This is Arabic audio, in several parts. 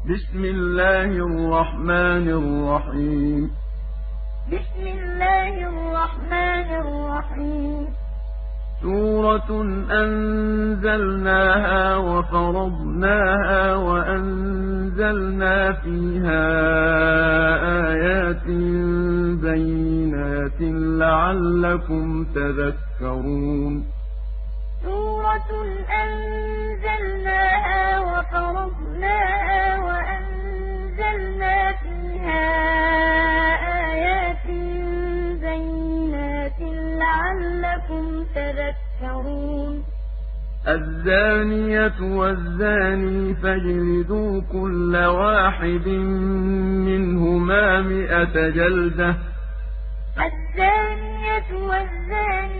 بسم الله الرحمن الرحيم. بسم الله الرحمن الرحيم. سورة أنزلناها وفرضناها وأنزلنا فيها آيات بينات لعلكم تذكرون. سورة أنزلناها وفرضناها وأنزلنا فيها آيات بينات لعلكم تذكرون. الزانية والزاني فاجلدوا كل واحد منهما مئة جلدة. الزانية والزاني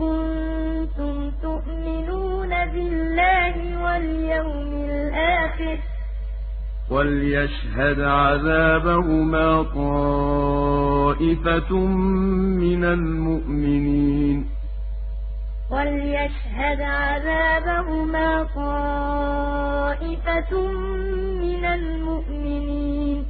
كنتم تؤمنون بالله واليوم الآخر. وليشهد عذابهما طائفة من المؤمنين. وليشهد عذابهما طائفة من المؤمنين.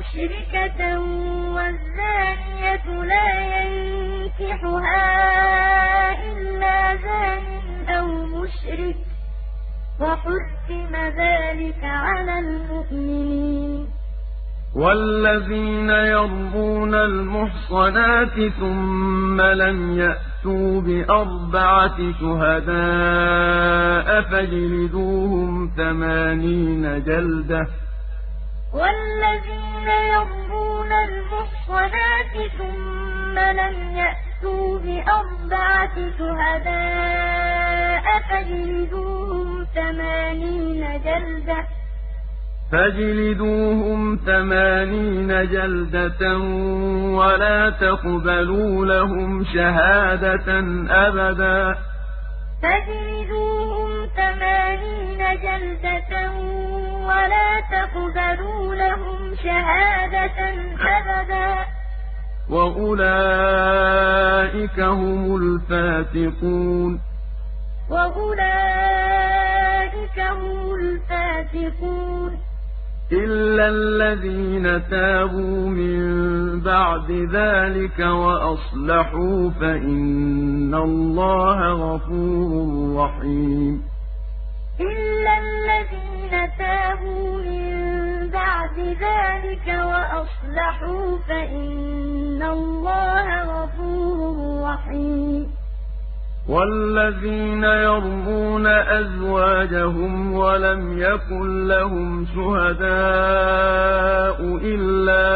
مشركة والزانية لا ينكحها إلا زان أو مشرك وحرم ذلك على المؤمنين. والذين يرمون المحصنات ثم لم يأتوا بأربعة شهداء فاجلدوهم ثمانين جلدة والذين يرمون المحصنات ثم لم يأتوا بأربعة شهداء فاجلدوهم ثمانين جلدة. فاجلدوهم ثمانين جلدة ولا تقبلوا لهم شهادة أبدا. فاجلدوهم ثمانين جلدة ولا تقبلوا لهم شهادة أبدا. وأولئك هم الفاتقون. وأولئك هم الفاسقون إلا الذين تابوا من بعد ذلك وأصلحوا فإن الله غفور رحيم. إلا الذين تابوا من بعد ذلك وأصلحوا فإن الله غفور رحيم. والذين يرمون أزواجهم ولم يكن لهم شهداء إلا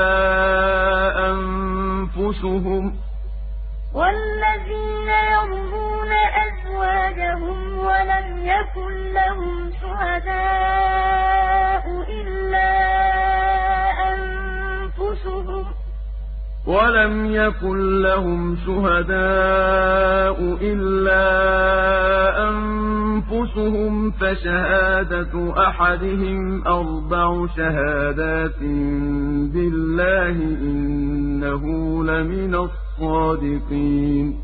أنفسهم. والذين يرمون أزواجهم ولم يكن لهم شهداء إلا أنفسهم. ولم يكن لهم شهداء إلا أنفسهم فشهادة أحدهم أربع شهادات بالله إنه لمن الصادقين.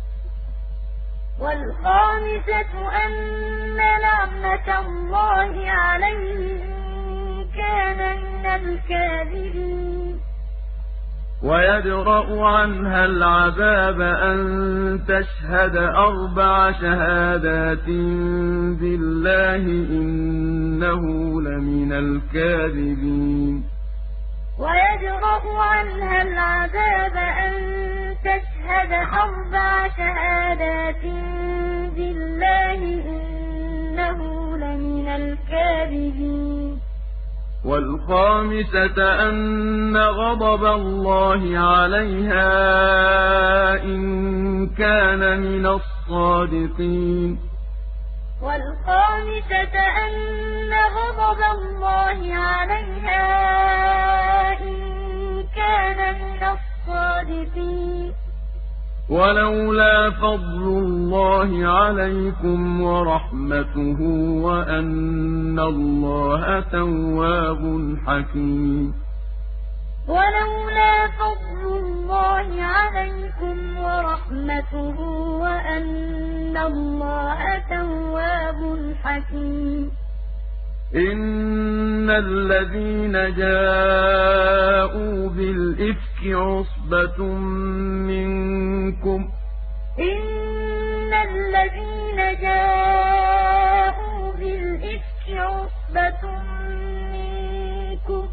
والخامسة أن لعنة الله عليه إن كان من الكاذبين. ويدرأ عنها العذاب أن تشهد أربع شهادات بالله إنه لمن الكاذبين. ويدرأ عنها العذاب أن تشهد أربع شهادات بالله إنه لمن الكاذبين. والخامسة أن غضب الله عليها إن كان من الصادقين. والخامسة أن غضب الله عليها إن كان من الصادقين. ولولا فضل الله عليكم ورحمته وأن الله تواب حكيم. ولولا فضل الله عليكم ورحمته وأن الله تواب حكيم. إن الذين جاءوا بالإفك عصبة منكم إن الذين جاءوا بالإفك عصبة منكم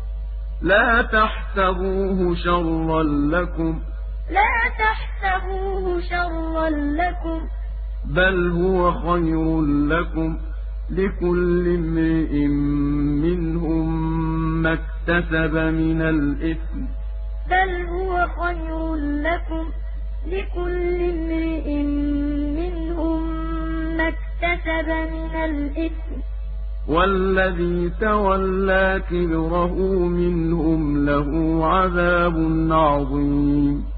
لا تحسبوه شرا لكم لا تحسبوه شرا لكم بل هو خير لكم لكل امرئ منهم ما اكتسب من الإثم. بل هو خير لكم. لكل امرئ منهم ما اكتسب من الإثم. والذي تولى كبره منهم له عذاب عظيم.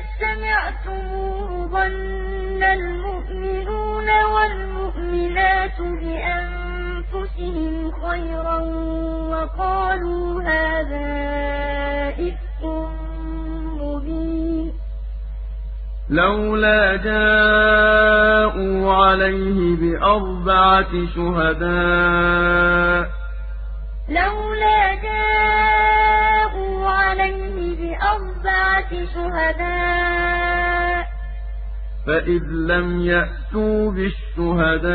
سمعتموه ظن المؤمنون والمؤمنات بأنفسهم خيرا وقالوا هذا إفك مبين. لولا جاءوا عليه بأربعة شهداء. لولا جاءوا عليه بأربعة شهداء فإذ لم يأتوا بالشهداء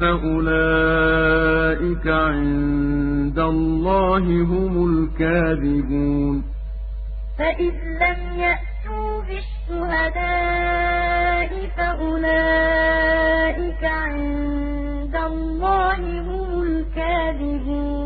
فأولئك عند الله هم الكاذبون فإذ لم يأتوا بالشهداء فأولئك عند الله هم الكاذبون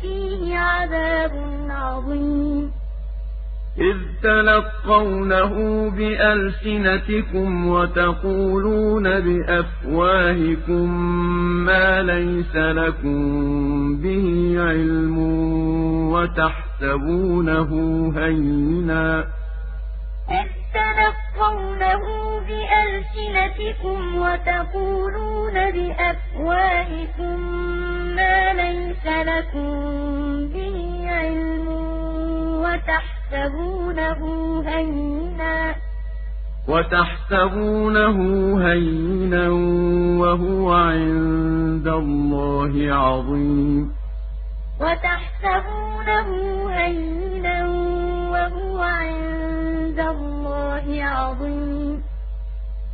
فيه عذاب عظيم. إذ تلقونه بألسنتكم وتقولون بأفواهكم ما ليس لكم به علم وتحسبونه هينا. إذ تلقونه بألسنتكم وتقولون بأفواهكم ما ليس لكم به علم وتحسبونه هينا. وتحسبونه هينا وهو عند الله عظيم. وتحسبونه هينا وهو عند الله اللَّهِ عَظِيمٌ.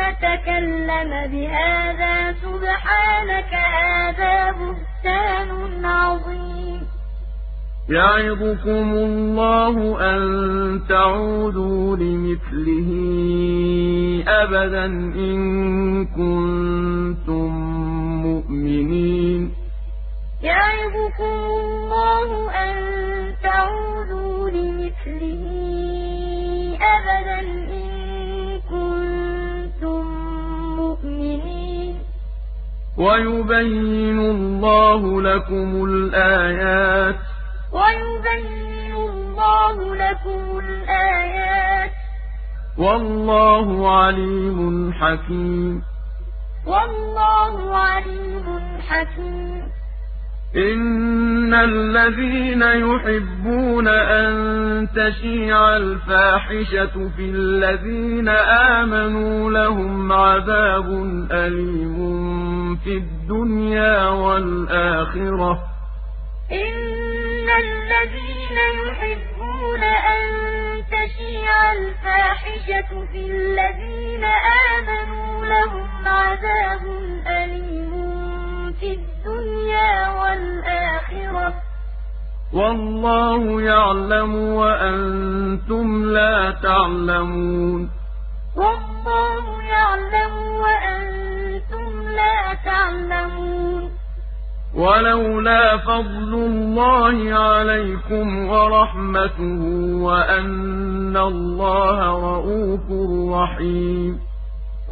نتكلم بهذا. سبحانك هذا بهتان عظيم. يعظكم الله أن تعودوا لمثله أبدا إن كنتم مؤمنين. يعظكم الله أن تعودوا لمثله أبدا ويبين الله لكم الآيات. ويبين الله لكم الآيات. والله عليم حكيم. والله عليم حكيم. إن الذين يحبون أن تشيع الفاحشة في الذين آمنوا لهم عذاب أليم في الدنيا والآخرة. إن الذين يحبون أن تشيع الفاحشة في الذين آمنوا لهم عذاب أليم في الدنيا والآخرة. والله يعلم وأنتم لا تعلمون. والله يعلم وأنتم لا تعلمون. ولولا فضل الله عليكم ورحمته وأن الله رءوف رحيم.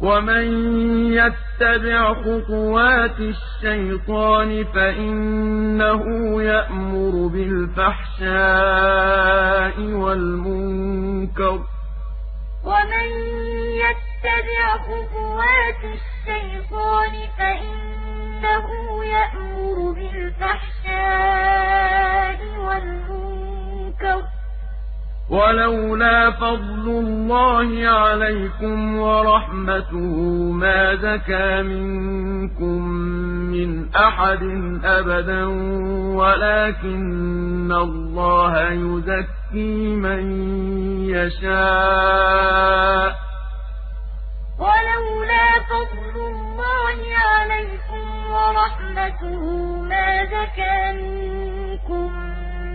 ومن يتبع خطوات الشيطان فإنه يأمر بالفحشاء والمنكر ومن يتبع خطوات الشيطان فإنه يأمر بالفحشاء والمنكر ولولا فضل الله عليكم ورحمته ما زكى منكم من أحد أبدا ولكن الله يزكي من يشاء. ولولا فضل الله عليكم ورحمته ما زكى منكم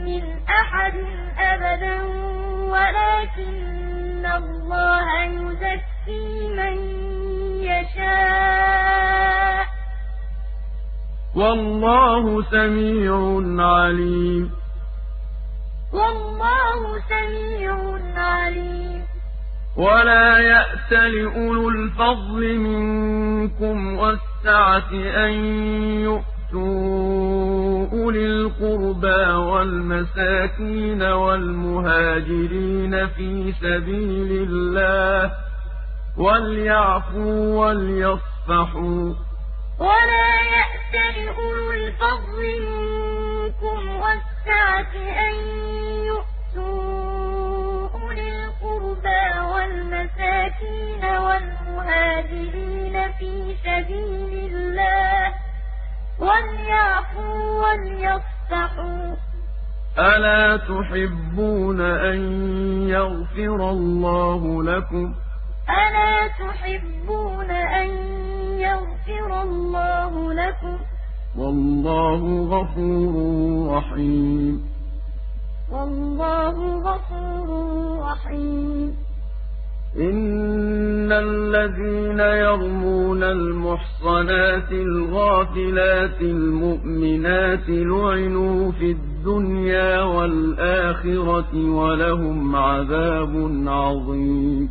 من أحد أبدا وَلَٰكِنَّ اللَّهَ يُزَكِّي مَن يَشَاءُ ۗ. وَاللَّهُ سَمِيعٌ عَلِيمٌ. وَاللَّهُ سَمِيعٌ عَلِيمٌ. وَلَا يَأْتَلِ أُولُو الْفَضْلِ مِنكُمْ وَالسَّعَةِ أَن يُؤْتُوا أُولِي الْقُرْبَىٰ وَالْمَسَاكِينَ وَالْمُهَاجِرِينَ فِي سَبِيلِ اللَّهِ وَلْيَعْفُوا وَلْيَصْفَحُوا ۗ. وَلَا يَأْتَلِ أُولُو الْفَضْلِ مِنكُمْ وَالسَّعَةِ أَن يُؤْتُوا أُولِي الْقُرْبَىٰ وَالْمَسَاكِينَ وَالْمُهَاجِرِينَ فِي سَبِيلِ اللَّهِ وَلْيَعْفُوا وَلْيَصْفَحُوا ۗ. أَلَا تُحِبُّونَ أَن يَغْفِرَ اللَّهُ لَكُمْ ۗ؟ أَلَا تُحِبُّونَ أَن يَغْفِرَ اللَّهُ لَكُمْ ۗ؟ وَاللَّهُ غَفُورٌ رَّحِيمٌ. وَاللَّهُ غَفُورٌ رَّحِيمٌ. إن الذين يرمون المحصنات الغافلات المؤمنات لعنوا في الدنيا والآخرة ولهم عذاب عظيم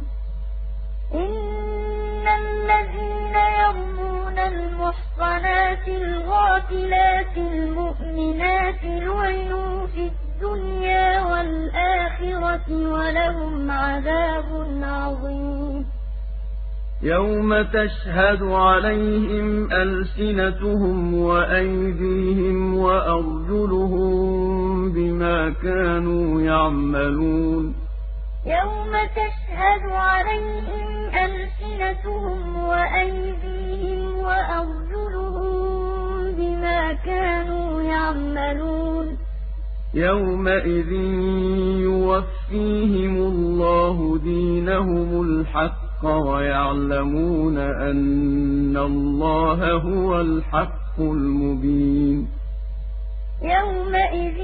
إن الذين يرمون المحصنات الغافلات المؤمنات لعنوا في الدنيا الدنيا والآخرة ولهم عذاب عظيم. يوم تشهد عليهم ألسنتهم وأيديهم وأرجلهم بما كانوا يعملون. يوم تشهد عليهم ألسنتهم وأيديهم وأرجلهم بما كانوا يعملون. يومئذ يوفيهم الله دينهم الحق ويعلمون أن الله هو الحق المبين يومئذ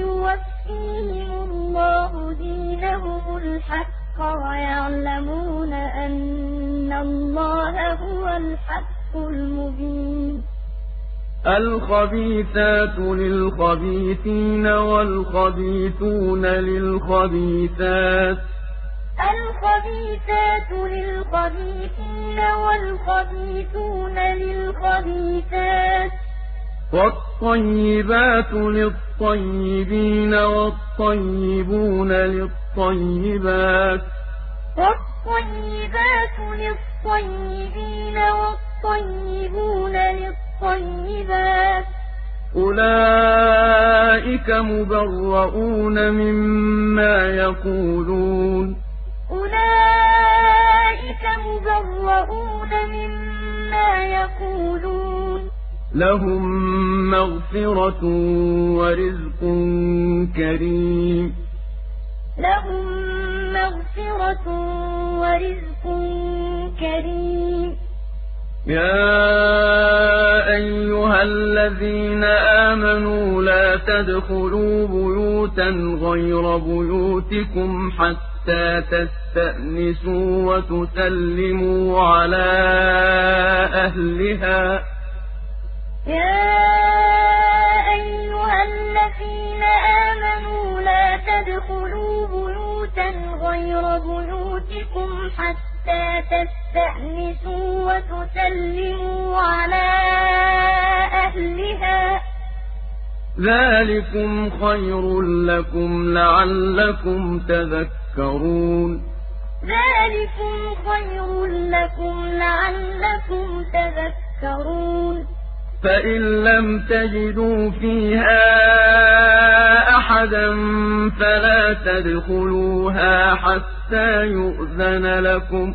يوفيهم الله دينهم الحق ويعلمون أن الله هو الحق المبين الخبيثات للخبيثين والخبيثون للخبيثات. الخبيثات للخبيثين والخبيثون للخبيثات. والطيبات للطيبين والطيبون للطيبات. والطيبات للطيبين والطيبون للطيبات. الطيبات أولئك مبرؤون مما يقولون. أولئك مبرؤون مما يقولون. لهم مغفرة ورزق كريم. لهم مغفرة ورزق كريم. يا أيها الذين آمنوا لا تدخلوا بيوتا غير بيوتكم حتى تستأنسوا وتسلموا على أهلها يا أيها الذين آمنوا لا تدخلوا بيوتا غير بيوتكم حتى تستأنسوا وتسلموا على أهلها. ذلكم خير لكم لعلكم تذكرون. ذلكم خير لكم لعلكم تذكرون. فإن لم تجدوا فيها أحدا فلا تدخلوها حتى يؤذن لكم.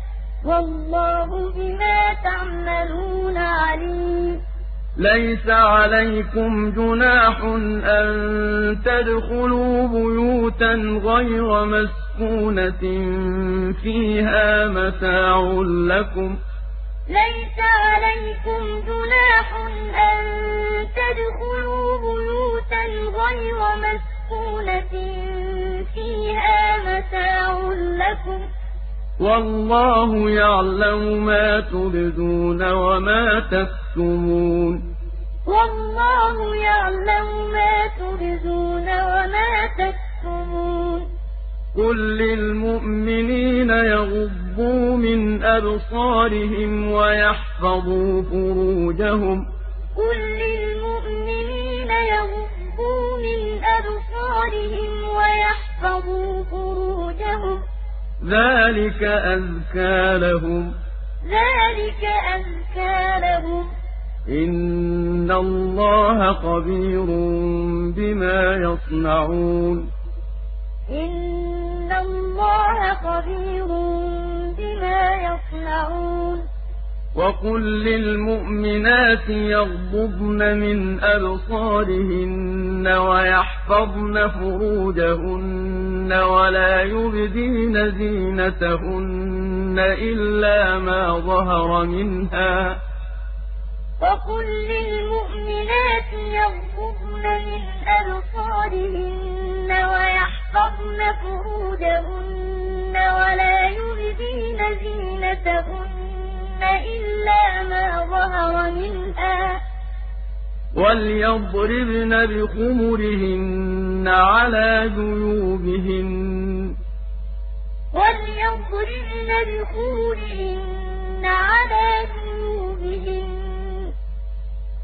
والله بما تعملون عليم. ليس عليكم جناح أن تدخلوا بيوتا غير مسكونة فيها متاع لكم. ليس عليكم جناح أن تدخلوا بيوتا غير مسكونة فيها متاع لكم. والله يعلم ما تبدون وما تكتمون. والله يعلم ما تبدون وما تكتمون. قل للمؤمنين يغضوا من أبصارهم ويحفظوا فروجهم. قل للمؤمنين يغضوا من أبصارهم ويحفظوا فروجهم. ذلك أزكى لهم. ذلك أزكى لهم. إن الله خبير بما يصنعون. إن الله خَبِيرٌ بِمَا يَصْنَعُونَ. وَقُل لِّلْمُؤْمِنَاتِ يَغْضُضْنَ مِنْ أَبْصَارِهِنَّ وَيَحْفَظْنَ فُرُوجَهُنَّ. وَلَا يُبْدِينَ زِينَتَهُنَّ إِلَّا مَا ظَهَرَ مِنْهَا ۖ. وَقُل لِّلْمُؤْمِنَاتِ يَغْضُضْنَ مِنْ أَبْصَارِهِنَّ وَيَحْفَظْنَ فُرُوجَهُنَّ وَلَا يُبْدِينَ زِينَتَهُنَّ إِلَّا مَا ظَهَرَ مِنْهَا ۖ. وَلْيَضْرِبْنَ بِخُمُرِهِنَّ عَلَىٰ جُيُوبِهِنَّ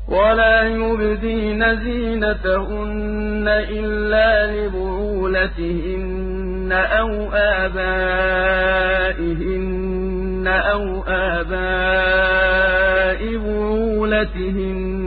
وَلَا يُبْدِينَ زِينَتَهُنَّ إِلَّا لِبُعُولَتِهِنَّ أَوْ آبَائِهِنَّ أَوْ آبَاءِ بُعُولَتِهِنَّ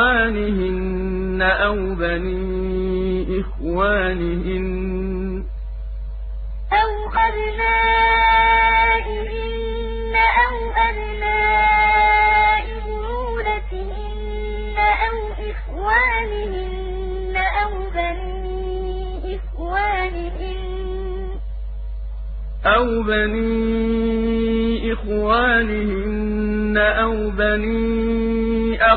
إِخْوَانِهِنَّ أَوْ بَنِي إِخْوَانِهِنَّ. أَوْ أَبْنَائِهِنَّ أَوْ أَبْنَاءِ أَوْ إِخْوَانِهِنَّ أَوْ بَنِي إِخْوَانِهِنَّ. أَوْ بَنِي إِخْوَانِهِنَّ أَوْ بَنِي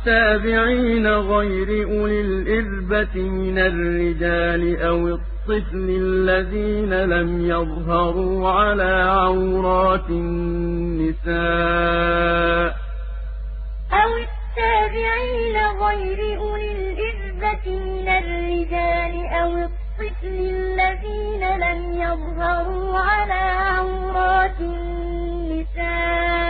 التَّابِعِينَ غَيْرِ أُولِي الْإِرْبَةِ مِنَ الرِّجَالِ أَوِ الطِّفْلِ الَّذِينَ لَمْ يَظْهَرُوا عَلَىٰ عَوْرَاتِ النِّسَاءِ ۖ. أَوِ التَّابِعِينَ غَيْرِ أُولِي الْإِرْبَةِ مِنَ الرِّجَالِ أَوِ الطِّفْلِ الَّذِينَ لَمْ يَظْهَرُوا عَلَىٰ عَوْرَاتِ النِّسَاءِ ۖ.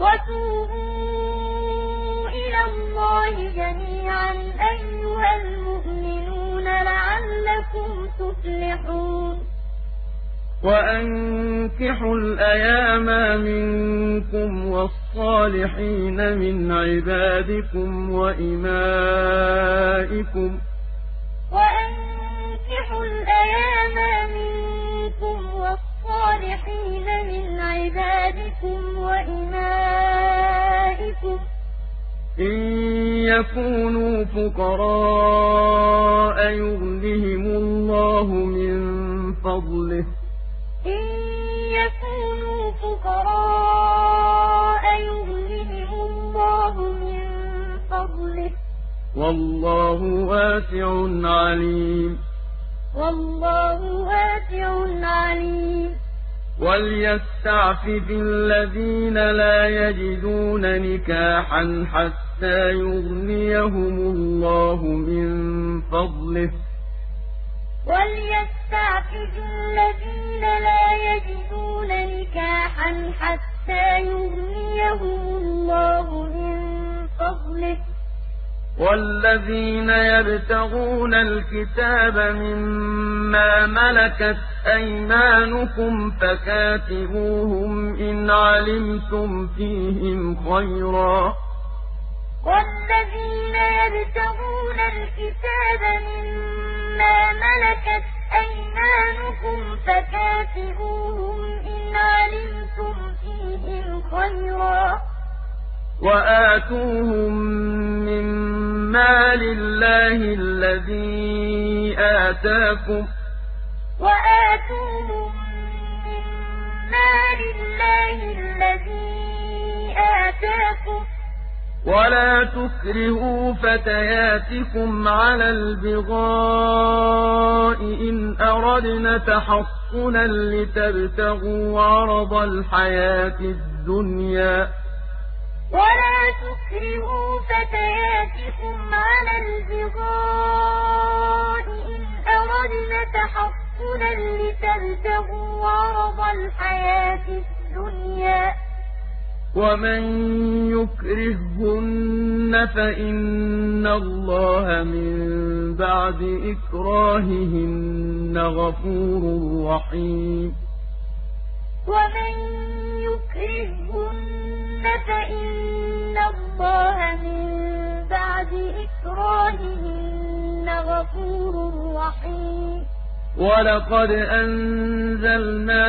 وَتُوبُوا إِلَى اللَّهِ جَمِيعًا أَيُّهَ الْمُؤْمِنُونَ لَعَلَّكُمْ تُفْلِحُونَ. وَأَنكِحُوا الْأَيَامَىٰ مِنكُمْ وَالصَّالِحِينَ مِنْ عِبَادِكُمْ وَإِمَائِكُمْ ۚ. وَأَنكِحُوا الْأَيَامَىٰ مِنكُمْ وَالصَّالِحِينَ عِبَادِكُمْ وَإِمَائِكُمْ ۚ إِن يَكُونُوا فُقَرَاءَ يُغْنِهِمُ اللَّهُ مِن فَضْلِهِ ۗ. إِن يَكُونُوا فُقَرَاءَ يُغْنِهِمُ اللَّهُ مِن فَضْلِهِ ۗ. وَاللَّهُ وَاسِعٌ عَلِيمٌ. وَاللَّهُ وَاسِعٌ عَلِيمٌ. وَلْيَسْتَعْفِفِ الَّذِينَ لَا يَجِدُونَ نِكَاحًا حَتَّىٰ يُغْنِيَهُمُ اللَّهُ مِن فَضْلِهِ ۗ. وَلْيَسْتَعْفِفِ الَّذِينَ لَا يَجِدُونَ نِكَاحًا حَتَّىٰ يُغْنِيَهُمُ اللَّهُ مِن فَضْلِهِ ۗ. وَالَّذِينَ يَبْتَغُونَ الْكِتَابَ مِمَّا مَلَكَتْ أَيْمَانُكُمْ فَكَاتِبُوهُمْ إِنْ عَلِمْتُمْ فِيهِمْ خَيْرًا ۖ. وَالَّذِينَ يَبْتَغُونَ الْكِتَابَ مِمَّا مَلَكَتْ أَيْمَانُكُمْ فَكَاتِبُوهُمْ إِنْ عَلِمْتُمْ فِيهِمْ خَيْرًا ۖ. وَآتُوهُم مِّن مَّالِ اللَّهِ الَّذِي آتَاكُمْ وَلَا تُكْرِهُوا فَتَيَاتِكُمْ عَلَى الْبِغَاءِ إِنْ أَرَدْنَ تَحَصُّنًا لِّتَبْتَغُوا عَرَضَ الْحَيَاةِ الدُّنْيَا ۚ. وَلَا تُكْرِهُوا فَتَيَاتِكُمْ عَلَى الْبِغَاءِ إِنْ أَرَدْنَ تَحَصُّنًا لِّتَبْتَغُوا عَرَضَ الْحَيَاةِ الدُّنْيَا ۚ. وَمَن يُكْرِههُّنَّ فَإِنَّ اللَّهَ مِن بَعْدِ إِكْرَاهِهِنَّ غَفُورٌ رَّحِيمٌ. وَمَن يُكْرِههُّنَّ فَإِنَّ اللَّهَ مِن بَعْدِ إِكْرَاهِهِنَّ غَفُورٌ رَّحِيمٌ وَلَقَدْ أَنزَلْنَا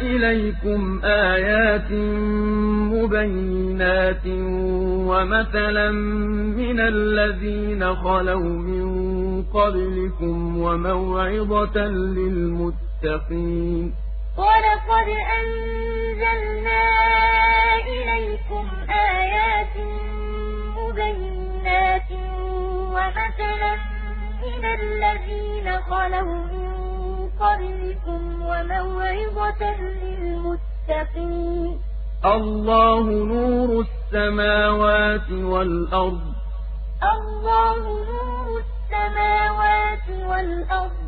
إِلَيْكُمْ آيَاتٍ مُّبَيِّنَاتٍ وَمَثَلًا مِّنَ الَّذِينَ خَلَوْا مِن قَبْلِكُمْ وَمَوْعِظَةً لِّلْمُتَّقِينَ وَلَقَدْ أَنزَلْنَا إِلَيْكُمْ آيَاتٍ مُّبَيِّنَاتٍ وَمَثَلًا مِّنَ الَّذِينَ خَلَوْا مِن قَبْلِكُمْ وَمَوْعِظَةً لِّلْمُتَّقِينَ. اللَّهُ نُورُ السَّمَاوَاتِ وَالْأَرْضِ ۚ.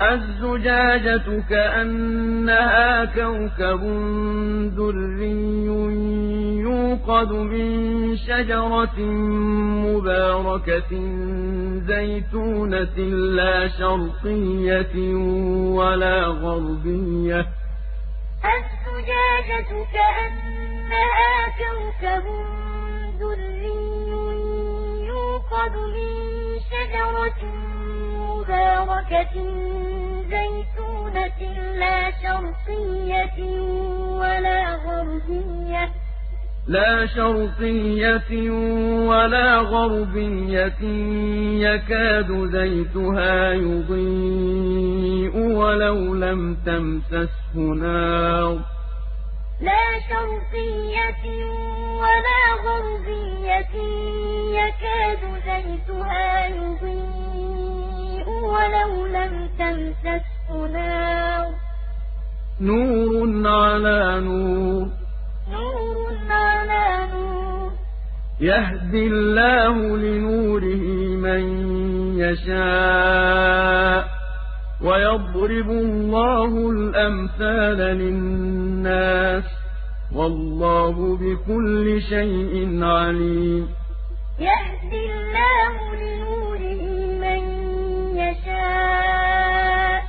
الزُّجَاجَةُ كَأَنَّهَا كَوْكَبٌ دُرِّيٌّ يُوقَدُ مِن شَجَرَةٍ مُّبَارَكَةٍ زَيْتُونَةٍ لَّا شَرْقِيَّةٍ وَلَا غَرْبِيَّةٍ. الزُّجَاجَةُ كَأَنَّهَا كَوْكَبٌ دُرِّيٌّ يُوقَدُ مِن شَجَرَةٍ مُّبَارَكَةٍ زَيْتُونَةٍ لَّا شَرْقِيَّةٍ لَا شَرْقِيَّةٍ وَلَا غَرْبِيَّةٍ. يَكَادُ زَيْتُهَا يُضِيءُ وَلَوْ لَمْ تَمْسَسْهُ نَارٌ ۚ. لَّا شَرْقِيَّةٍ وَلَا غَرْبِيَّةٍ. يَكَادُ زَيْتُهَا يُضِيءُ وَلَوْ لَمْ تَمْسَسْهُ نَارٌ ۚ. نُّورٌ عَلَىٰ نُورٍ. يَهْدِي اللَّهُ لِنُورِهِ مَن يَشَاءُ ۚ. وَيَضْرِبُ اللَّهُ الْأَمْثَالَ لِلنَّاسِ ۗ. وَاللَّهُ بِكُلِّ شَيْءٍ عَلِيمٌ. يَهْدِي اللَّهُ لِنُورِهِ يَشَاءُ ۚ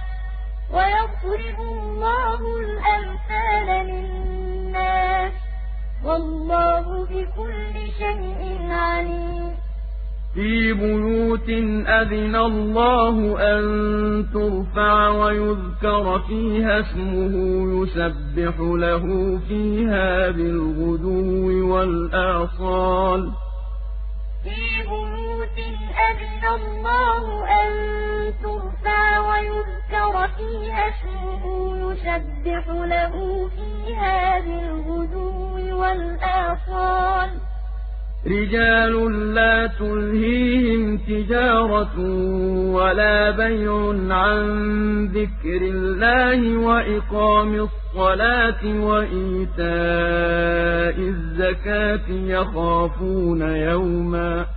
وَيَضْرِبُ اللَّهُ الْأَمْثَالَ لِلنَّاسِ ۗ وَاللَّهُ بِكُلِّ شَيْءٍ عَلِيمٌ. فِي بُيُوتٍ أَذِنَ اللَّهُ أَن تُرْفَعَ وَيُذْكَرَ فِيهَا اسْمُهُ يُسَبِّحُ لَهُ فِيهَا بِالْغُدُوِّ وَالْآصَالِ. فِي بُيُوتٍ أَذِنَ اللَّهُ أَن تُرْفَعَ وَيُذْكَرَ فِيهَا اسْمُهُ يُسَبِّحُ لَهُ فِيهَا بِالْغُدُوِّ وَالْآصَالِ رِجَالٌ لَّا تُلْهِيهِمْ تِجَارَةٌ وَلَا بَيْعٌ عَن ذِكْرِ اللَّهِ وَإِقَامِ الصَّلَاةِ وَإِيتَاءِ الزَّكَاةِ يَخَافُونَ يَوْمًا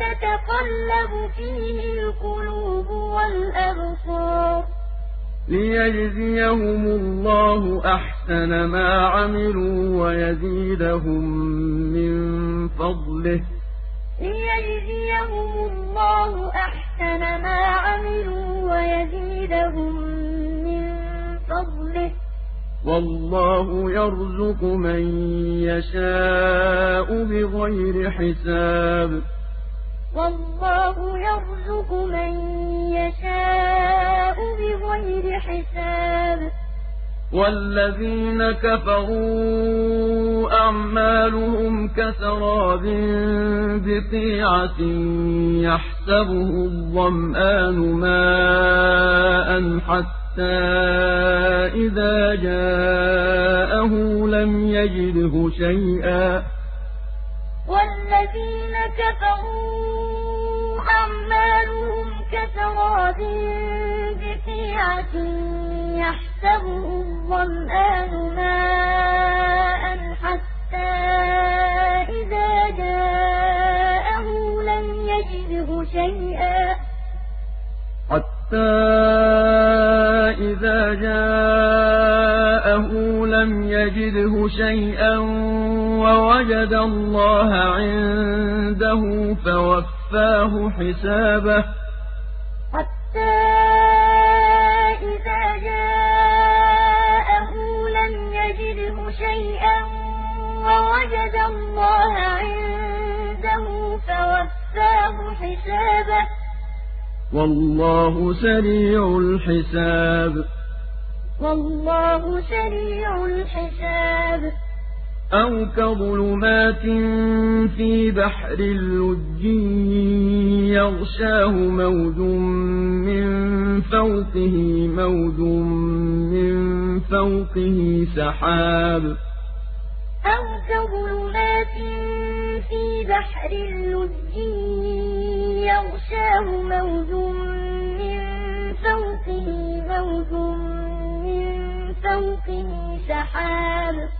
تَتَقَلَّبُ فِيهِ الْقُلُوبُ وَالْأَبْصَارُ. لِيَجْزِيَهُمُ اللَّهُ أَحْسَنَ مَا عَمِلُوا وَيَزِيدَهُم مِّن فَضْلِهِ. لِيَجْزِيَهُمُ اللَّهُ أَحْسَنَ مَا عَمِلُوا وَيَزِيدَهُم مِّن فَضْلِهِ. وَاللَّهُ يَرْزُقُ مَن يَشَاءُ بِغَيْرِ حِسَابٍ. وَاللَّهُ يَرْزُقُ مَن يَشَاءُ بِغَيْرِ حِسَابٍ. وَالَّذِينَ كَفَرُوا أَعْمَالُهُمْ كَسَرَابٍ بِقِيعَةٍ يَحْسَبُهُ الظَّمْآنُ مَاءً حَتَّىٰ إِذَا جَاءَهُ لَمْ يَجِدْهُ شَيْئًا. وَالَّذِينَ كَفَرُوا أَعْمَالُهُمْ كَسَرَابٍ بِقِيعَةٍ يَحْسَبُهُ الظَّمْآنُ مَاءً حَتَّىٰ إِذَا جَاءَهُ لَمْ يَجِدْهُ شَيْئًا. حَتَّىٰ إِذَا جَاءَهُ لَمْ يَجِدْهُ شَيْئًا وَوَجَدَ اللَّهَ عِندَهُ فَوَفَّاهُ حِسَابَهُ. حَتَّىٰ إِذَا جَاءَهُ لَمْ يَجِدْهُ شَيْئًا وَوَجَدَ اللَّهَ عِندَهُ فَوَفَّاهُ حِسَابَهُ. وَاللَّهُ سَرِيعُ الْحِسَابِ. وَاللَّهُ سَرِيعُ الْحِسَابِ. أَوْ كَظُلُمَاتٍ فِي بَحْرٍ لُّجِّيٍّ يَغْشَاهُ مَوْجٌ مِّن فَوْقِهِ مَوْجٌ مِّن فَوْقِهِ سَحَابٌ. أَوْ كَظُلُمَاتٍ فِي بَحْرٍ لُّجِّيٍّ يَغْشَاهُ مَوْجٌ مِّن فَوْقِهِ مَوْجٌ مِّن فَوْقِهِ سَحَابٌ.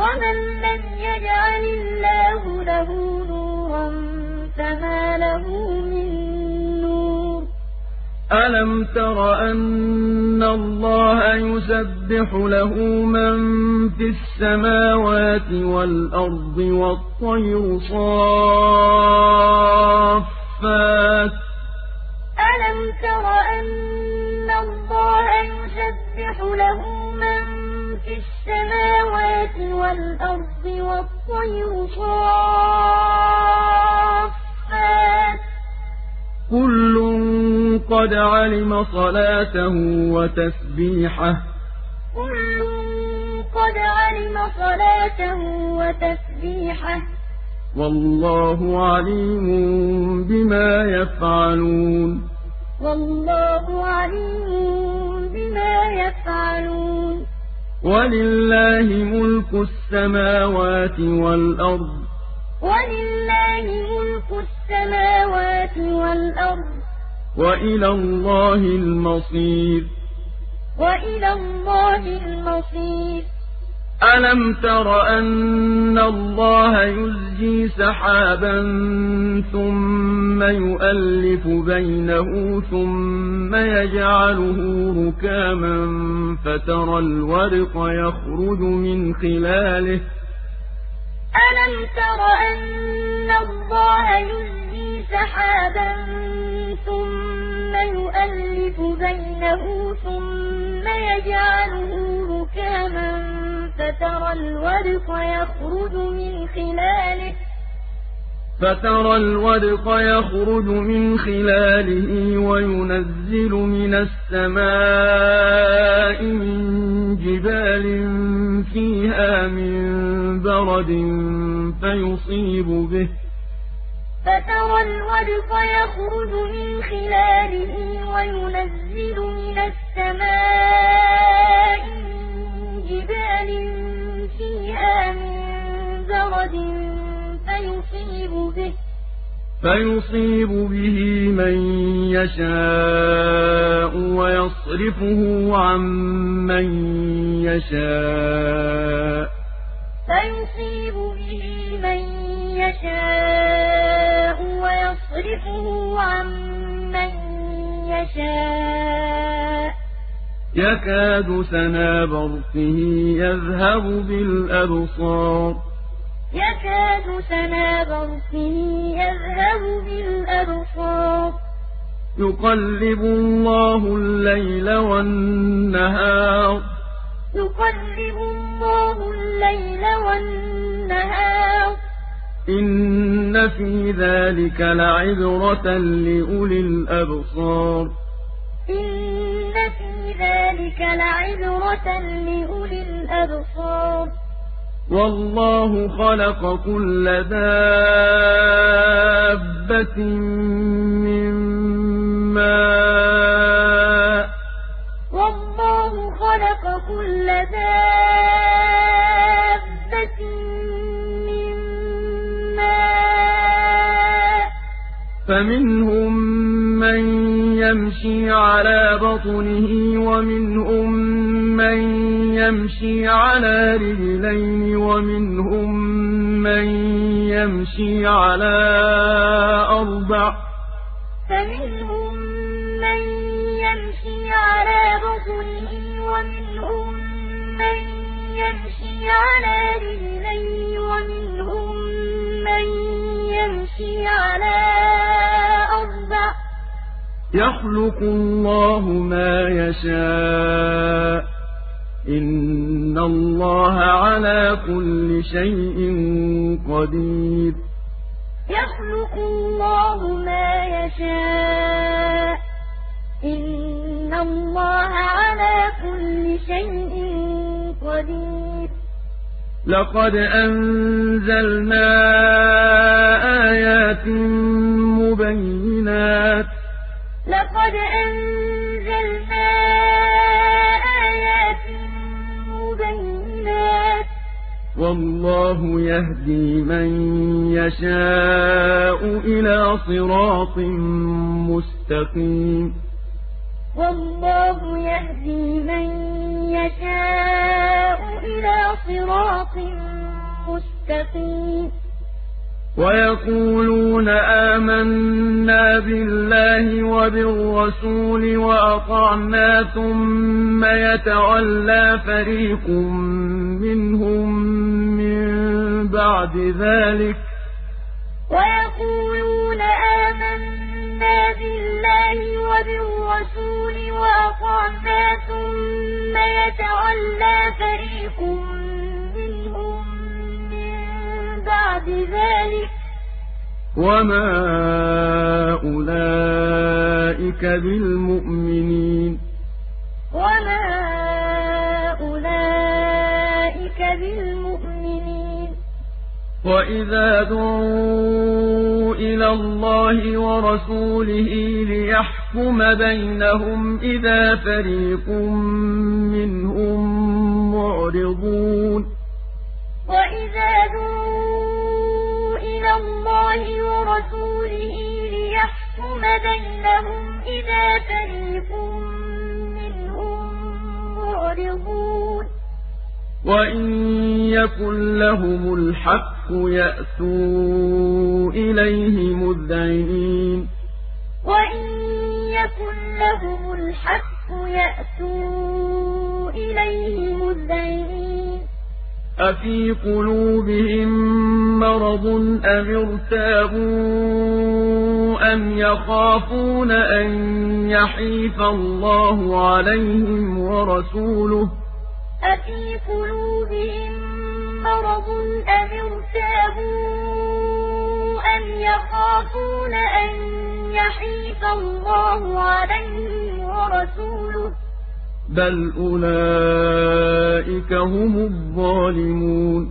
وَمَن لَّمْ يَجْعَلِ اللَّهُ لَهُ نُورًا فَمَا لَهُ مِن نُّورٍ. أَلَمْ تَرَ أَنَّ اللَّهَ يُسَبِّحُ لَهُ مَن فِي السَّمَاوَاتِ وَالْأَرْضِ وَالطَّيْرُ صَافَّاتٍ ۖ وَالْأَرْضِ وَالطَّيْرُ صَافَّاتٍ ۖ. كُلٌّ قَدْ عَلِمَ صَلَاتَهُ وَتَسْبِيحَهُ ۗ. كُلٌّ قَدْ عَلِمَ صَلَاتَهُ وَتَسْبِيحَهُ ۗ. وَاللَّهُ عَلِيمٌ بِمَا يَفْعَلُونَ. وَاللَّهُ عَلِيمٌ بِمَا يَفْعَلُونَ. وَلِلَّهِ مُلْكُ السَّمَاوَاتِ وَالْأَرْضِ ۚ. وَلِلَّهِ مُلْكُ السَّمَاوَاتِ وَالْأَرْضِ ۚ. وَإِلَى اللَّهِ الْمَصِيرُ. وَإِلَى اللَّهِ الْمَصِيرُ. أَلَمْ تَرَ أَنَّ اللَّهَ يُزْجِي سَحَابًا ثُمَّ يُؤَلِّفُ بَيْنَهُ ثُمَّ يَجْعَلُهُ رُكَامًا فَتَرَى الْوَدْقَ يَخْرُجُ مِنْ خِلَالِهِ أَلَمْ تَرَ أَنَّ اللَّهَ يُزْجِي سَحَابًا ثُمَّ يُؤَلِّفُ بَيْنَهُ ثُمَّ يَجْعَلُهُ رُكَامًا فَتَرَى الْوَدْقَ يَخْرُجُ مِنْ خِلَالِهِ. فترى الودق يخرج من خلاله وينزل من السماء من جبال فيها من برد فيصيب به. فترى الودق يخرج من خلاله وينزل من السماء جِبَالٍ فِيهَا مِن بَرَدٍ فَيُصِيبُ بِهِ فيصيب به من يشاء ويصرفه عن من يشاء. فيصيب به من يشاء ويصرفه عن من يشاء. يكاد سنا برقه يذهب بالأبصار. يكاد سنا برقه يذهب بالأبصار. يقلب الله الليل والنهار. يقلب الله الليل والنهار. إن في ذلك لعبرة لأولي الأبصار. إن في ذلك لعبرة لأولي الأبصار. والله خلق كل دابة من ماء. والله خلق كل دابة فمنهم من يمشي على بطنه ومنهم من يمشي على رجلين ومنهم من يمشي على أربع فمنهم من يمشي على بطنه ومنهم من يمشي على رجلين ومنهم من يمشي على يخلق الله ما يشاء. إن الله على كل شيء قدير. يخلق الله ما يشاء. إن الله على كل شيء قدير. لقد أنزلنا آيات مبينات لقد أنزلنا آيات مبينات. والله يهدي من يشاء إلى صراط مستقيم. والله يهدي من يشاء إلى صراط مستقيم. ويقولون آمنا بالله وبالرسول وأطعنا ثم يتولى فريق منهم من بعد ذلك. ويقولون آمنا بالله وبالرسول وأطعنا ثم يتولى فريق منهم بعد ذلك. وما أولئك بالمؤمنين. وما أولئك بالمؤمنين. وإذا دعوا إلى الله ورسوله ليحكم بينهم إذا فريق منهم معرضون. وإذا دعوا إلى الله ورسوله ليحكم بينهم إذا فريق منهم معرضون وَإِن يَكُن لَّهُمُ الْحَقُّ يَأْتُوا إِلَيْهِ مُذْعِنِينَ وَإِن يَكُن لَّهُمُ الْحَقُّ يَأْتُوا إِلَيْهِ مُذْعِنِينَ أَفِي قُلُوبِهِم مَّرَضٌ أَمِ ارْتَابُوا أَمْ يَخَافُونَ أَن يَحِيفَ اللَّهُ عَلَيْهِمْ وَرَسُولُهُ ۚ أَفِي قُلُوبِهِم مَّرَضٌ أَمِ ارْتَابُوا أَمْ يَخَافُونَ أَن يَحِيفَ اللَّهُ عَلَيْهِمْ وَرَسُولُهُ ۚ بَلْ أُولَٰئِكَ هُمُ الظَّالِمُونَ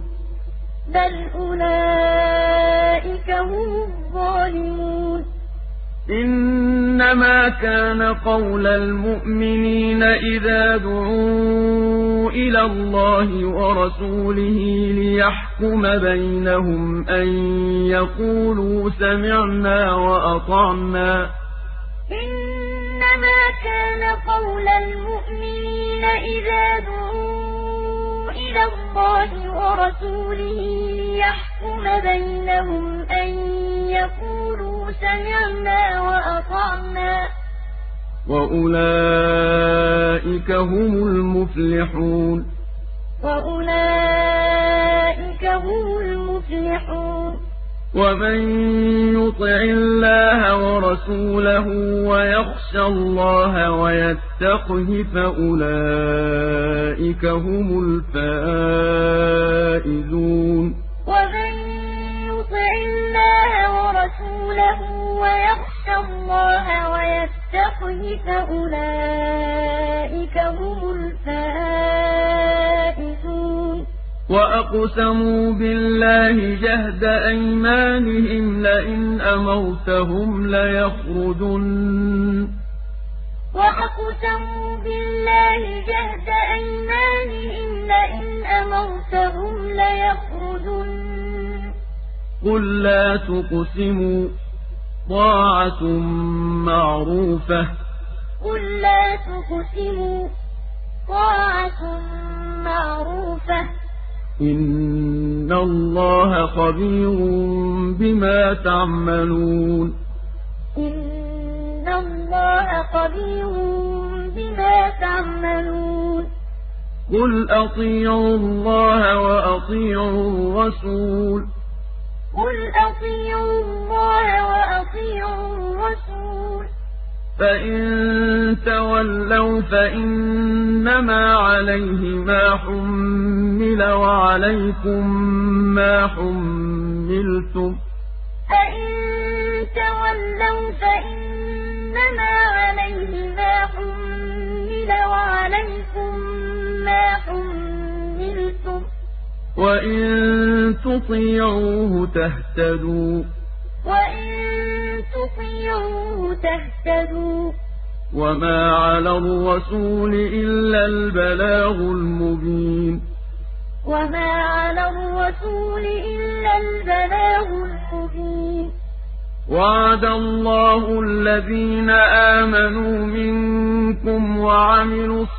بَلْ أُولَٰئِكَ هُمُ الظَّالِمُونَ إِنَّمَا كَانَ قَوْلَ الْمُؤْمِنِينَ إِذَا دُعُوا إِلَى اللَّهِ وَرَسُولِهِ لِيَحْكُمَ بَيْنَهُمْ أَن يَقُولُوا سَمِعْنَا وَأَطَعْنَا إِنَّمَا كَانَ قَوْلَ الْمُؤْمِنِينَ إِذَا دُعُوا إِلَى اللَّهِ وَرَسُولِهِ لِيَحْكُمَ بَيْنَهُمْ أَن يَقُولُوا سَمِعْنَا وَأَطَعْنَا ۚ. وَأُولَٰئِكَ هُمُ الْمُفْلِحُونَ. وَأُولَٰئِكَ هُمُ الْمُفْلِحُونَ. وَمَن يُطِعِ اللَّهَ وَرَسُولَهُ وَيَخْشَ اللَّهَ وَيَتَّقْهِ فَأُولَٰئِكَ هُمُ الْفَائِزُونَ وَمَن يُطِعِ اللَّهَ وَرَسُولَهُ وَيَخْشَ اللَّهَ وَيَتَّقْهِ فَأُولَٰئِكَ هُمُ الْفَائِزُونَ وَأَقْسَمُوا بِاللَّهِ جَهْدَ أَيْمَانِهِمْ لَئِنْ أَمَرْتَهُمْ لَيَخْرُجُنَّ ۖ وَأَقْسَمُوا بِاللَّهِ جَهْدَ أَيْمَانِهِمْ لَئِنْ أَمَرْتَهُمْ لَيَخْرُجُنَّ ۖ قُل لَّا تُقْسِمُوا ۖ طَاعَةٌ مَّعْرُوفَةٌ ۚ قُل لَّا تُقْسِمُوا ۖ طَاعَةٌ مَّعْرُوفَةٌ ۚ إِنَّ اللَّهَ خَبِيرٌ بِمَا تَعْمَلُونَ إِنَّ اللَّهَ خَبِيرٌ بِمَا تَعْمَلُونَ قُلْ أَطِيعُوا اللَّهَ وَأَطِيعُوا الرَّسُولَ ۖ قُلْ أَطِيعُوا اللَّهَ وَأَطِيعُوا الرَّسُولَ ۖ فَإِن تَوَلَّوْا فَإِنَّمَا عَلَيْهِ مَا حُمِّلَ وَعَلَيْكُم مَّا حُمِّلْتُمْ ۖ فَإِن تَوَلَّوْا فَإِنَّمَا عَلَيْهِ مَا حُمِّلَ وَعَلَيْكُم مَّا حُمِّلْتُمْ ۖ وَإِن تُطِيعُوهُ تَهْتَدُوا ۚ وَإِن تُطِيعُوهُ تَهْتَدُوا ۚ. وَمَا عَلَى الرَّسُولِ إِلَّا الْبَلَاغُ الْمُبِينُ. وَمَا عَلَى الرَّسُولِ إِلَّا الْبَلَاغُ الْمُبِينُ. وَعَدَ اللَّهُ الَّذِينَ آمَنُوا مِنكُمْ وَعَمِلُوا الصَّالِحَاتِ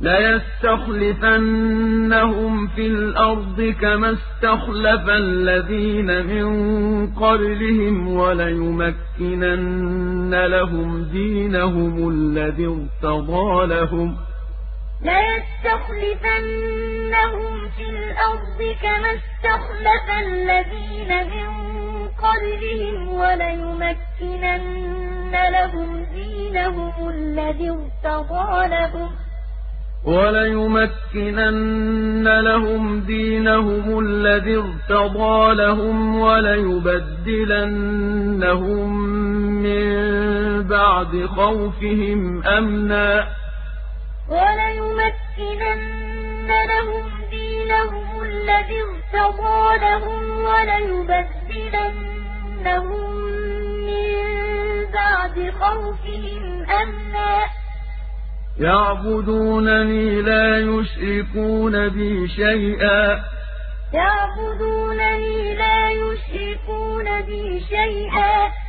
لَيَسْتَخْلِفَنَّهُمْ فِي الْأَرْضِ كَمَا اسْتَخْلَفَ الَّذِينَ مِن قَبْلِهِمْ وَلَيُمَكِّنَنَّ لَهُمْ دِينَهُمُ الَّذِي ارْتَضَىٰ لَهُمْ ۖ لَيَسْتَخْلِفَنَّهُمْ فِي الْأَرْضِ كَمَا اسْتَخْلَفَ الَّذِينَ مِن قَبْلِهِمْ وَلَيُمَكِّنَنَّ لَهُمْ دِينَهُمُ الَّذِي ارْتَضَىٰ لَهُمْ ۖ وَلَيُمَكِّنَنَّ لَهُمْ دِينَهُمُ الَّذِي ارْتَضَىٰ لَهُمْ وَلَيُبَدِّلَنَّهُم مِّن بَعْدِ خَوْفِهِمْ أَمْنًا ۚ. وَلَيُمَكِّنَنَّ لَهُمْ دِينَهُمُ الذي ارتضى لهم وليبدلنهم من بعد خوفهم أمنا. يعبدونني لا يشركون بي شيئا. يعبدونني لا يشركون بي شيئا.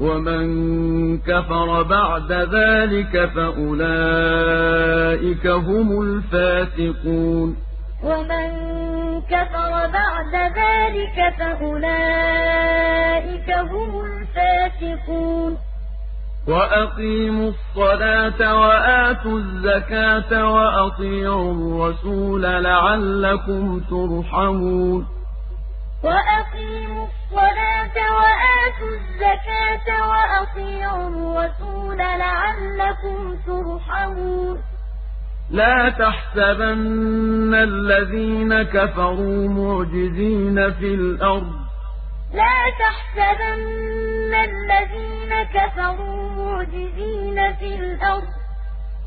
ومن كفر بعد ذلك فأولئك هم الفاسقون ومن كفر بعد ذلك فأولئك هم الفاسقون وأقيموا الصلاة وآتوا الزكاة وأطيعوا الرسول لعلكم ترحمون. وأقيموا الصلاة وآتوا الزكاة وأطيعوا الرسول لعلكم ترحمون. لا تحسبن الذين كفروا معجزين في الأرض. لا تحسبن الذين كفروا معجزين في الأرض.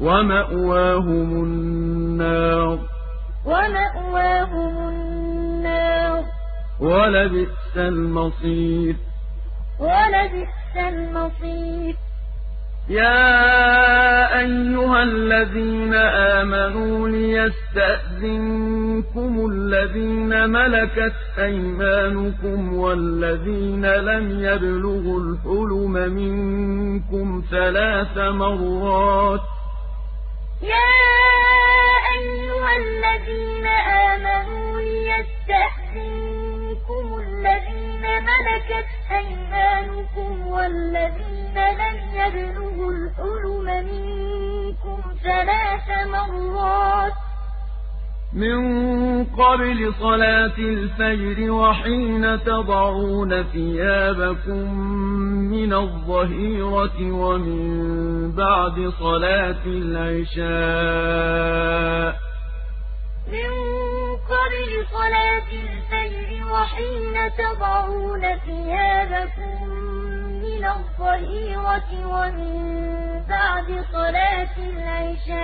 ومأواهم النار. ومأواهم النار. ولبئس المصير. ولبئس المصير. يا أيها الذين آمنوا ليستأذنكم الذين ملكت أيمانكم والذين لم يبلغوا الحلم منكم ثلاث مرات يا أيها الذين آمنوا ليستأذنكم الذين ملكت أيمانكم والذين لم يبلغوا الحلم منكم ثلاث مرات. من قبل صلاة الفجر وحين تضعون ثيابكم من الظهيرة ومن بعد صلاة العشاء. من قبل صلاة الفجر وحين تضعون ثيابكم من الظهيرة ومن بعد صلاة العشاء.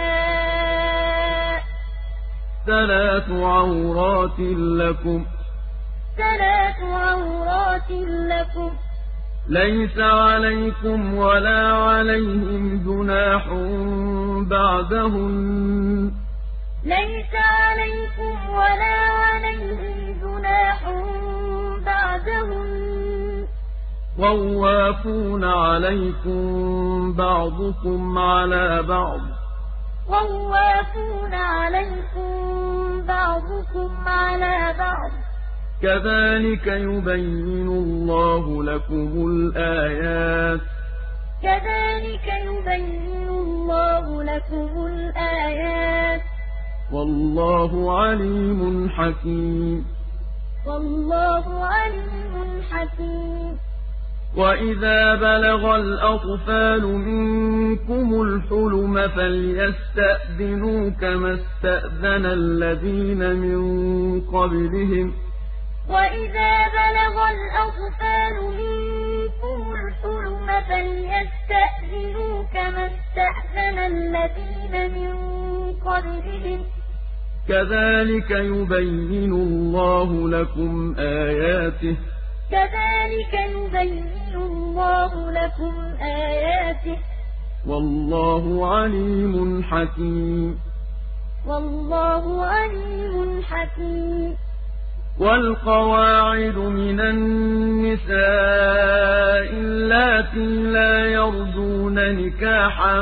ثلاث عورات لكم. ثلاث عورات لكم. ليس عليكم ولا عليهم جناح بعدهن. ليس عليكم ولا عليهم جناح بعدهن. طوافون عليكم بعضكم على بعض. طوافون عليكم بعضكم على بعض. كذلك يبين الله لكم الآيات. كذلك يبين الله لكم الآيات. والله عليم حكيم. والله عليم حكيم. وإذا بلغ الأطفال منكم الحلم فليستأذنوا كما استأذن الذين من قبلهم وإذا بلغ الأطفال منكم الحلم فليستأذنوا كما استأذن الذين من قبلهم كذلك يبين الله لكم آياته كذلك يبين الله لكم آياته. والله عليم حكيم. والله عليم حكيم. والقواعد من النساء اللاتي لا يرجون نكاحا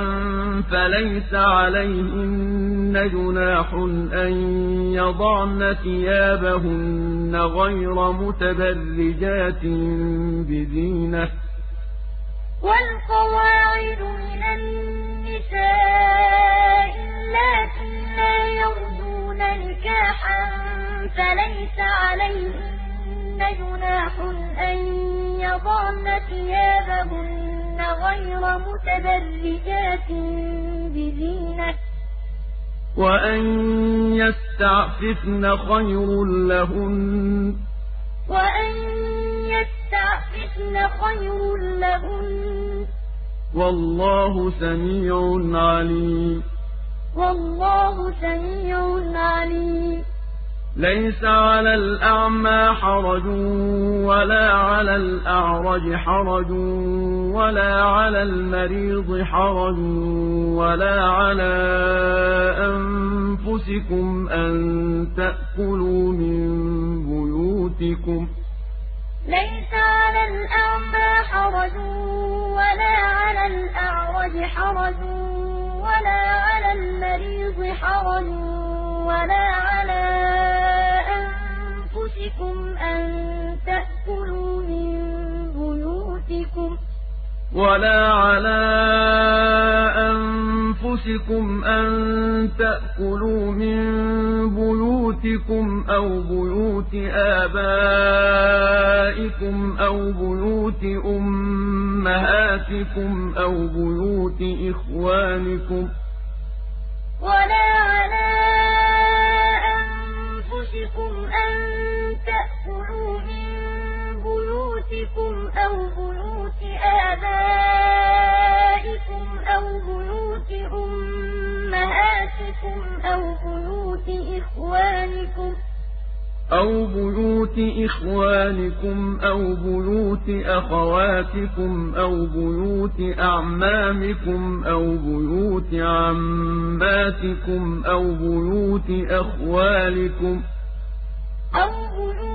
فليس عليهن جناح أن يضعن ثيابهن غير متبرجات بزينة. والقواعد من النساء اللاتي لا يرجون نكاحا فليس عليهن جناح أن يضعن ثيابهن غير متبرجات بزينة. وأن يستعففن خير لهن. وأن يستعففن خير لهن. والله سميع عليم. والله سميع عليم. ليس على الأعمى حرج ولا على الأعرج حرج ولا على المريض حرج ولا على أنفسكم أن تأكلوا من بيوتكم. ليس على الأعمى حرج ولا على الأعرج حرج ولا على المريض حرج ولا على أن تأكلوا من بيوتكم ولا على أنفسكم أن تأكلوا من بيوتكم أو بيوت آبائكم أو بيوت أمهاتكم أو بيوت إخوانكم. ولا على أنفسكم بيوتكم أو بيوت آبائكم أو بيوت أمهاتكم أو بيوت إخوانكم أو بيوت إخوانكم أو بيوت أخواتكم أو بيوت أعمامكم أو بيوت عماتكم أو بيوت أخوالكم أو بيوت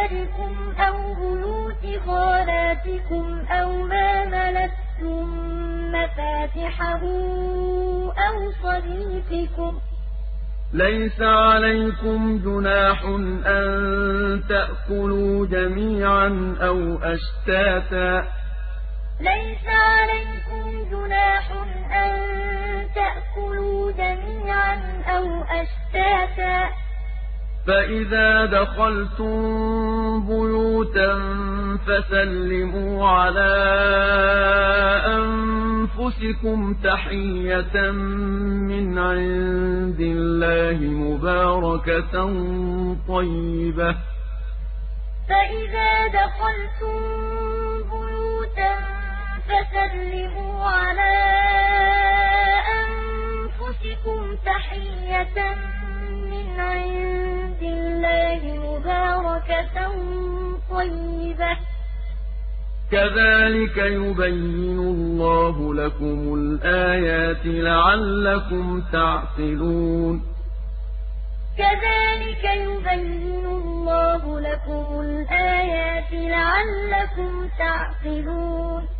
أخوالكم أو بيوت خالاتكم أو ما ملكتم مفاتحه أو صديقكم ليس عليكم جناح أن تأكلوا جميعا أو أشتاتا ليس عليكم جناح أن تأكلوا جميعا أو أشتاتا فإذا دخلتم بيوتا فسلموا على أنفسكم تحية من عند الله مباركة طيبة فإذا دخلتم بيوتا فسلموا على أنفسكم تحية من عند الله مباركة طيبة. كذلك يبين الله لكم الآيات لعلكم تعقلون. كذلك يبين الله لكم الآيات لعلكم تعقلون.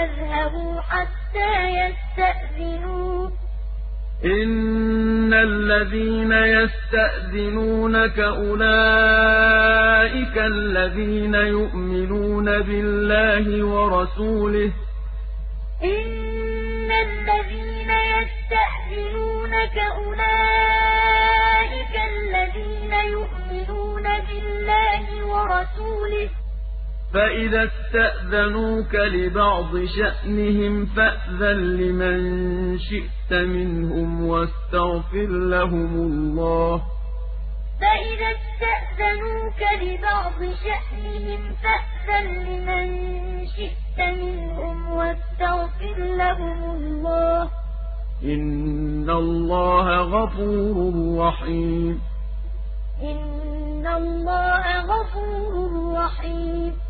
يذهبوا حتى يستأذنوه إن الذين يستأذنونك أولئك الذين يؤمنون بالله ورسوله. إن الذين يستأذنونك أولئك الذين يؤمنون بالله ورسوله. فإذا استأذنوك لبعض شأنهم فأذن لمن شئت منهم واستغفر لهم الله فإذا استأذنوك لبعض شأنهم فأذن لمن شئت منهم واستغفر لهم الله إن الله غفور رحيم إن الله غفور رحيم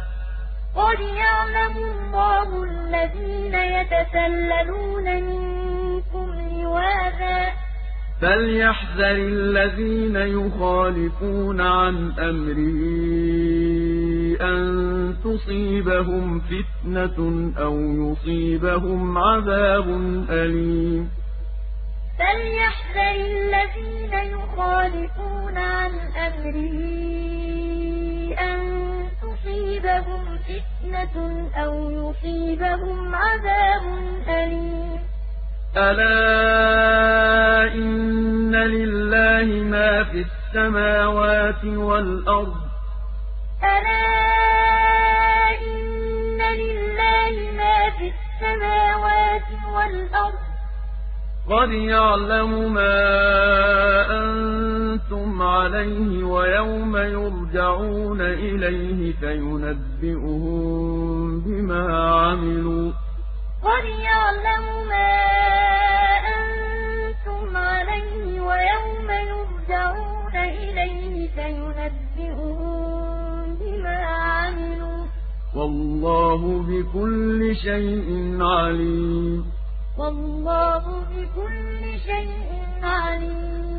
قد يعلم الله الذين يتسللون منكم لواذا فليحذر الذين يخالفون عن أمره أن تصيبهم فتنة أو يصيبهم عذاب أليم فليحذر الذين يخالفون عن أمره أن تصيبهم فتنة أو يصيبهم عذاب أليم. ألا إن لله ما في السماوات والأرض. ألا إن لله ما في السماوات والأرض. قد يعلم ما أنتم عليه ويوم يرجعون إليه فينبئهم بما عملوا. قد يعلم ما أنتم عليه ويوم يرجعون إليه فينبئهم بما عملوا. والله بكل شيء عليم. والله بكل شيء عليم.